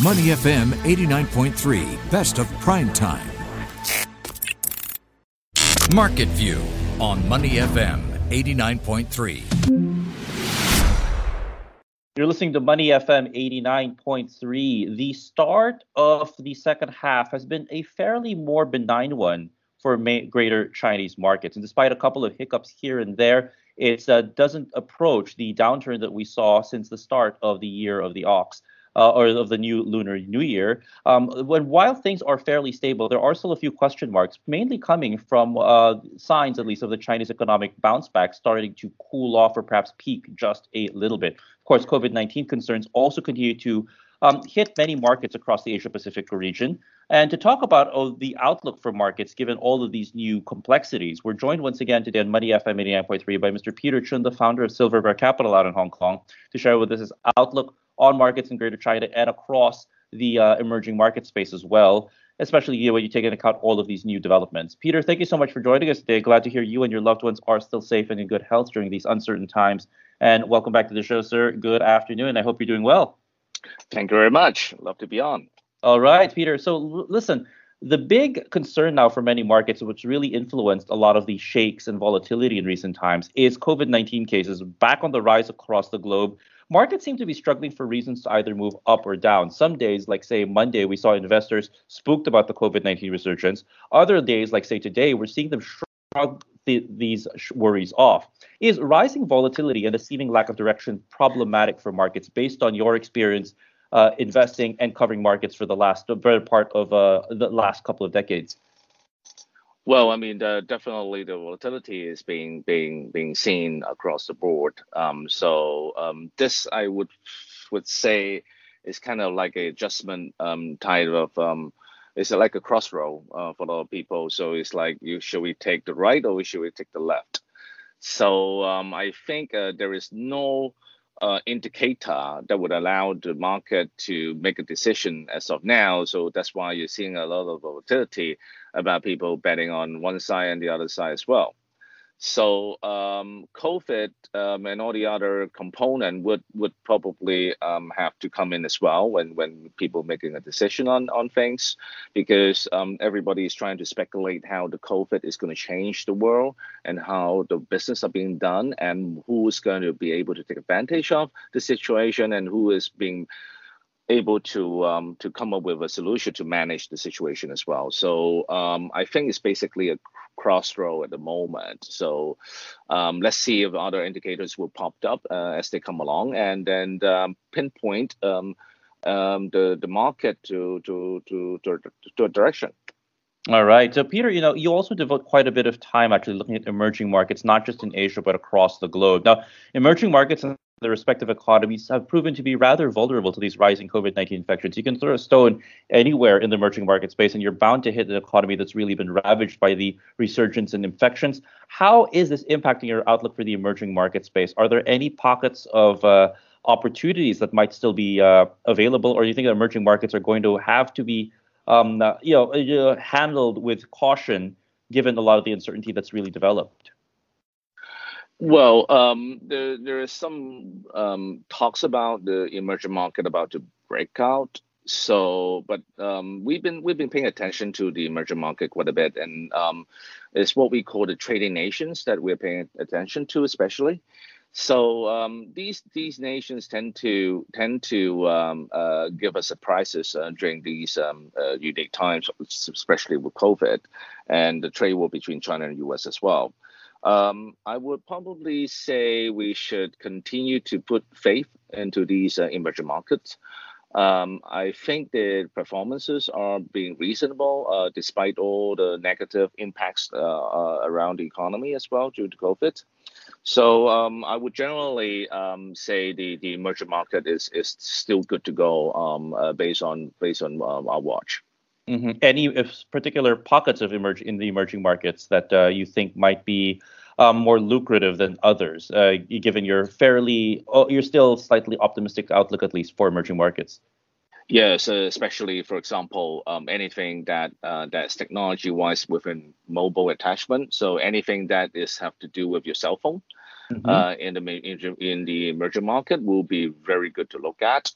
Money FM 89.3, best of prime time. Market View on Money FM 89.3. You're listening to Money FM 89.3. The start of the second half has been a fairly more benign one for greater Chinese markets. And despite a couple of hiccups here and there, it uh, doesn't approach the downturn that we saw since the start of the year of the ox uh, or of the new lunar new year. Um, when while things are fairly stable, there are still a few question marks, mainly coming from uh, signs, at least, of the Chinese economic bounce back starting to cool off or perhaps peak just a little bit. Of course, COVID-19 concerns also continue to um, hit many markets across the Asia Pacific region. And to talk about oh, the outlook for markets given all of these new complexities, we're joined once again today on Money FM 89.3 by Mr. Peter Chun, the founder of Silver Bear Capital out in Hong Kong, to share with us his outlook on markets in Greater China and across the uh, emerging market space as well, especially you know, when you take into account all of these new developments. Peter, thank you so much for joining us today. Glad to hear you and your loved ones are still safe and in good health during these uncertain times. And welcome back to the show, sir. Good afternoon. I hope you're doing well. Thank you very much. Love to be on. All right, Peter. So l- listen, the big concern now for many markets, which really influenced a lot of the shakes and volatility in recent times, is COVID 19 cases back on the rise across the globe markets seem to be struggling for reasons to either move up or down. Some days, like say Monday, we saw investors spooked about the COVID 19 resurgence. Other days, like say today, we're seeing them shrug the, these worries off. Is rising volatility and a seeming lack of direction problematic for markets based on your experience uh, investing and covering markets for the last the better part of uh, the last couple of decades? Well, I mean, the, definitely the volatility is being being being seen across the board. Um, so um, this, I would would say, is kind of like a adjustment um, type of. Um, it's like a crossroad uh, for a lot of people. So it's like, you should we take the right or should we take the left? So um, I think uh, there is no uh, indicator that would allow the market to make a decision as of now. So that's why you're seeing a lot of volatility about people betting on one side and the other side as well. So um, COVID um, and all the other component would would probably um, have to come in as well when when people making a decision on on things, because um, everybody is trying to speculate how the COVID is going to change the world and how the business are being done and who is going to be able to take advantage of the situation and who is being able to um, to come up with a solution to manage the situation as well. So um, I think it's basically a crossroad at the moment. So um, let's see if other indicators will pop up uh, as they come along, and then um, pinpoint um, um, the the market to to to to, to a direction. All right. So, Peter, you know, you also devote quite a bit of time actually looking at emerging markets, not just in Asia, but across the globe. Now, emerging markets the respective economies have proven to be rather vulnerable to these rising COVID 19 infections. You can throw a stone anywhere in the emerging market space, and you're bound to hit an economy that's really been ravaged by the resurgence in infections. How is this impacting your outlook for the emerging market space? Are there any pockets of uh, opportunities that might still be uh, available, or do you think that emerging markets are going to have to be um, uh, you know, uh, handled with caution given a lot of the uncertainty that's really developed? Well, um, there there is some um, talks about the emerging market about to break out. So, but um, we've been we've been paying attention to the emerging market quite a bit, and um, it's what we call the trading nations that we're paying attention to, especially. So um, these these nations tend to tend to um, uh, give us surprises uh, during these uh, unique times, especially with COVID and the trade war between China and U.S. as well. Um, I would probably say we should continue to put faith into these uh, emerging markets. Um, I think the performances are being reasonable uh, despite all the negative impacts uh, uh around the economy as well due to COVID. So um, I would generally um, say the, the emerging market is, is still good to go um, uh, based on based on um, our watch. Mm-hmm. Any particular pockets of emerge in the emerging markets that uh, you think might be um, more lucrative than others, uh, given your fairly, oh, you're still slightly optimistic outlook at least for emerging markets? Yes, uh, especially for example, um, anything that uh, that's technology-wise within mobile attachment. So anything that is have to do with your cell phone mm-hmm. uh, in the in, in the emerging market will be very good to look at.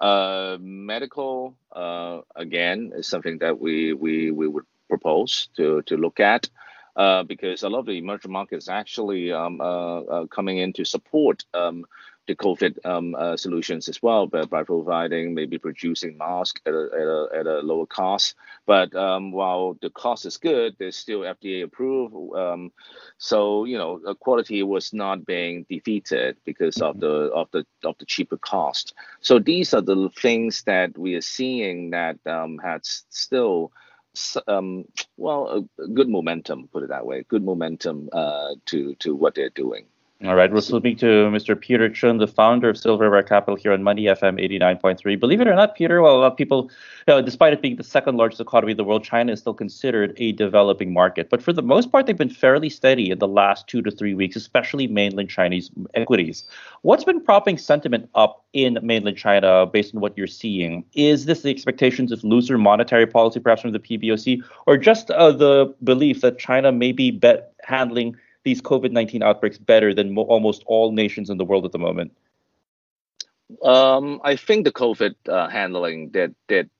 Uh, medical, uh, again, is something that we, we, we would propose to, to look at. Uh, because a lot of the emerging markets actually um, uh, uh, coming in to support um, the COVID um, uh, solutions as well, but by providing maybe producing masks at a, at a, at a lower cost. But um, while the cost is good, there's still FDA approved. Um, so you know, the quality was not being defeated because of the of the of the cheaper cost. So these are the things that we are seeing that um, has still um, well, a good momentum, put it that way, good momentum uh, to to what they're doing. All right, we're speaking to Mr. Peter Chun, the founder of Silver Bear Capital here on Money FM 89.3. Believe it or not, Peter, well, a lot of people, you know, despite it being the second largest economy in the world, China is still considered a developing market. But for the most part, they've been fairly steady in the last two to three weeks, especially mainland Chinese equities. What's been propping sentiment up in mainland China based on what you're seeing? Is this the expectations of looser monetary policy, perhaps from the PBOC, or just uh, the belief that China may be bet- handling these COVID 19 outbreaks better than mo- almost all nations in the world at the moment? Um, I think the COVID uh, handling did, did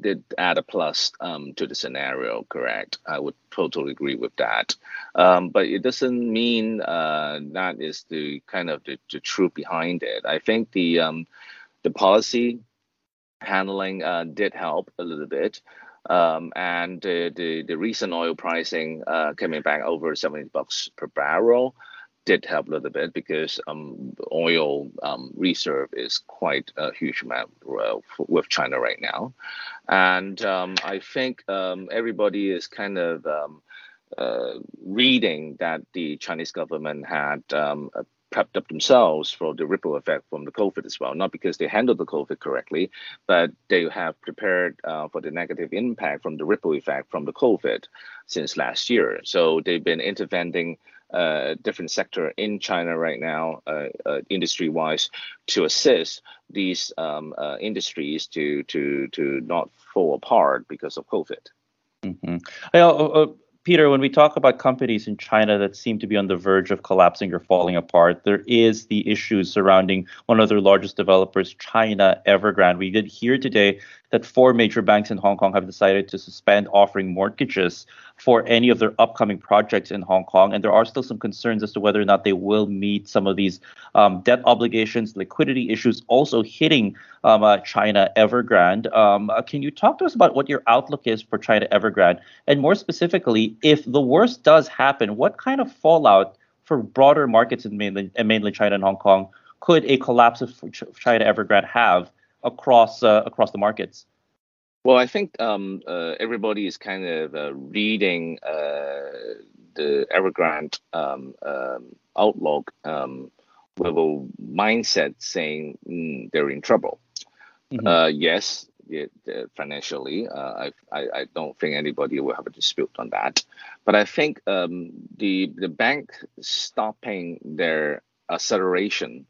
did add a plus um, to the scenario, correct? I would totally agree with that. Um, but it doesn't mean uh, that is the kind of the, the truth behind it. I think the um, the policy handling uh, did help a little bit. Um, and the, the, the recent oil pricing uh, coming back over 70 bucks per barrel did help a little bit because um, oil um, reserve is quite a huge amount with China right now. And um, I think um, everybody is kind of um, uh, reading that the Chinese government had um, prepped up themselves for the ripple effect from the COVID as well. Not because they handled the COVID correctly, but they have prepared uh, for the negative impact from the ripple effect from the COVID since last year. So they've been intervening uh, different sector in China right now, uh, uh, industry-wise, to assist these um, uh, industries to to to not fall apart because of COVID. Mm-hmm. I, uh, uh, Peter, when we talk about companies in China that seem to be on the verge of collapsing or falling apart, there is the issues surrounding one of their largest developers, China Evergrande. We did hear today that four major banks in Hong Kong have decided to suspend offering mortgages for any of their upcoming projects in Hong Kong. And there are still some concerns as to whether or not they will meet some of these um, debt obligations, liquidity issues also hitting um, uh, China Evergrande. Um, uh, can you talk to us about what your outlook is for China Evergrande? And more specifically, if the worst does happen, what kind of fallout for broader markets in mainland, in mainland China and Hong Kong could a collapse of China Evergrande have? across uh, across the markets? Well, I think um, uh, everybody is kind of uh, reading uh, the Evergrande um, um, outlook um, with a mindset saying mm, they're in trouble. Mm-hmm. Uh, yes, it, uh, financially, I, I, I don't think anybody will have a dispute on that. But I think um, the the bank stopping their acceleration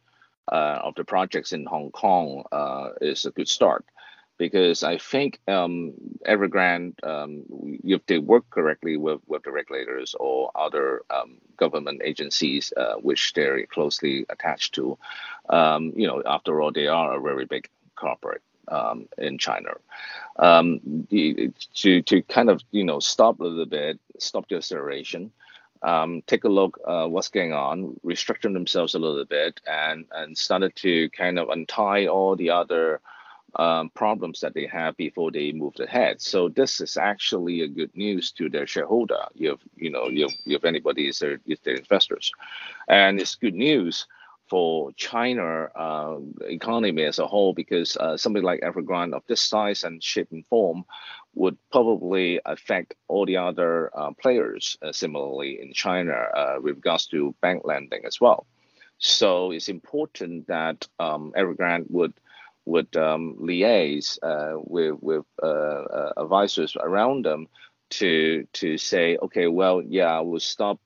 uh, of the projects in Hong Kong uh, is a good start because I think um, Evergrande, um, if they work correctly with, with the regulators or other um, government agencies uh, which they're closely attached to, um, you know, after all, they are a very big corporate. Um, in China, um, to to kind of you know stop a little bit, stop the acceleration, um, take a look uh, what's going on, restructure themselves a little bit, and and started to kind of untie all the other um, problems that they have before they moved ahead. So this is actually a good news to their shareholder. if you know, you have anybody is their, is their investors, and it's good news for China uh, economy as a whole because uh, something like Evergrande of this size and shape and form would probably affect all the other uh, players uh, similarly in China uh, with regards to bank lending as well. So it's important that um, Evergrande would would um, liaise uh, with with uh, uh, advisors around them to to say, okay, well, yeah, I will stop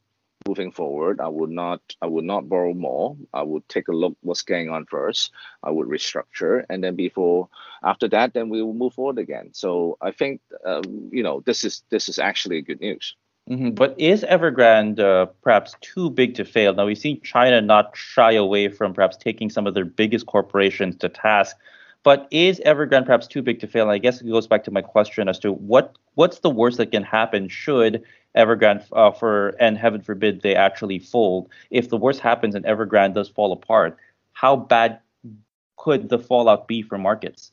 moving forward. I would not i would not borrow more. I would take a look what's going on first. I would restructure and then before after that then we will move forward again. So i think um, you know this is this is actually good news mm-hmm. But is Evergrande uh, perhaps too big to fail? Now we've seen China not shy away from perhaps taking some of their biggest corporations to task But is Evergrande perhaps too big to fail? And I guess it goes back to my question as to what what's the worst that can happen should Evergrande uh, for and heaven forbid they actually fold. If the worst happens and Evergrande does fall apart, how bad could the fallout be for markets?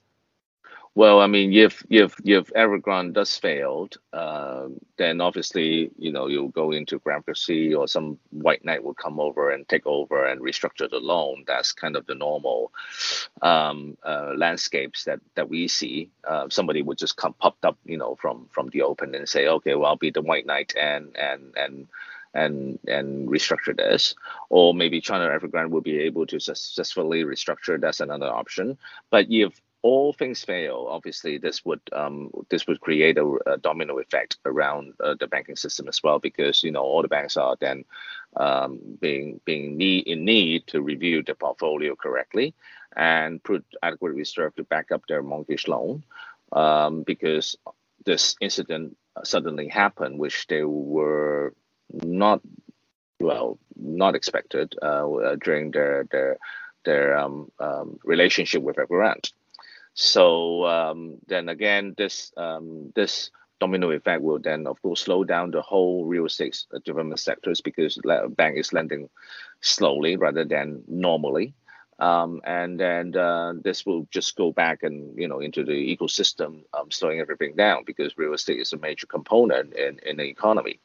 Well, I mean, if if if Evergrande does failed, uh, then obviously you know you'll go into bankruptcy or some white knight will come over and take over and restructure the loan. That's kind of the normal um, uh, landscapes that that we see. Uh, somebody would just come popped up, you know, from from the open and say, okay, well, I'll be the white knight and and and and and restructure this, or maybe China Evergrande will be able to successfully restructure. That's another option. But if all things fail, obviously this would um, this would create a, a domino effect around uh, the banking system as well, because you know all the banks are then um, being being need, in need to review the portfolio correctly and put adequate reserve to back up their mortgage loan, um, because this incident suddenly happened, which they were not well not expected uh, during their their their um, um, relationship with Evergrande. So um, then again, this um, this domino effect will then, of course, slow down the whole real estate development sectors because bank is lending slowly rather than normally. Um, and then uh, this will just go back and you know into the ecosystem, um, slowing everything down because real estate is a major component in, in the economy.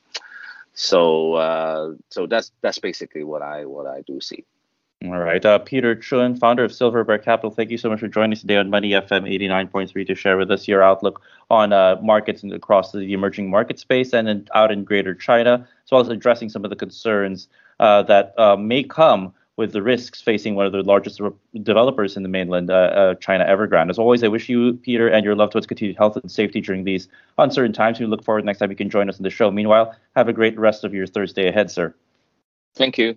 So uh, so that's that's basically what I what I do see. All right. Uh, Peter Chun, founder of Silverbear Capital, thank you so much for joining us today on Money FM 89.3 to share with us your outlook on uh, markets across the emerging market space and in, out in Greater China, as well as addressing some of the concerns uh, that uh, may come with the risks facing one of the largest re- developers in the mainland, uh, uh, China Evergrande. As always, I wish you, Peter, and your loved ones continued health and safety during these uncertain times. We look forward next time you can join us on the show. Meanwhile, have a great rest of your Thursday ahead, sir. Thank you.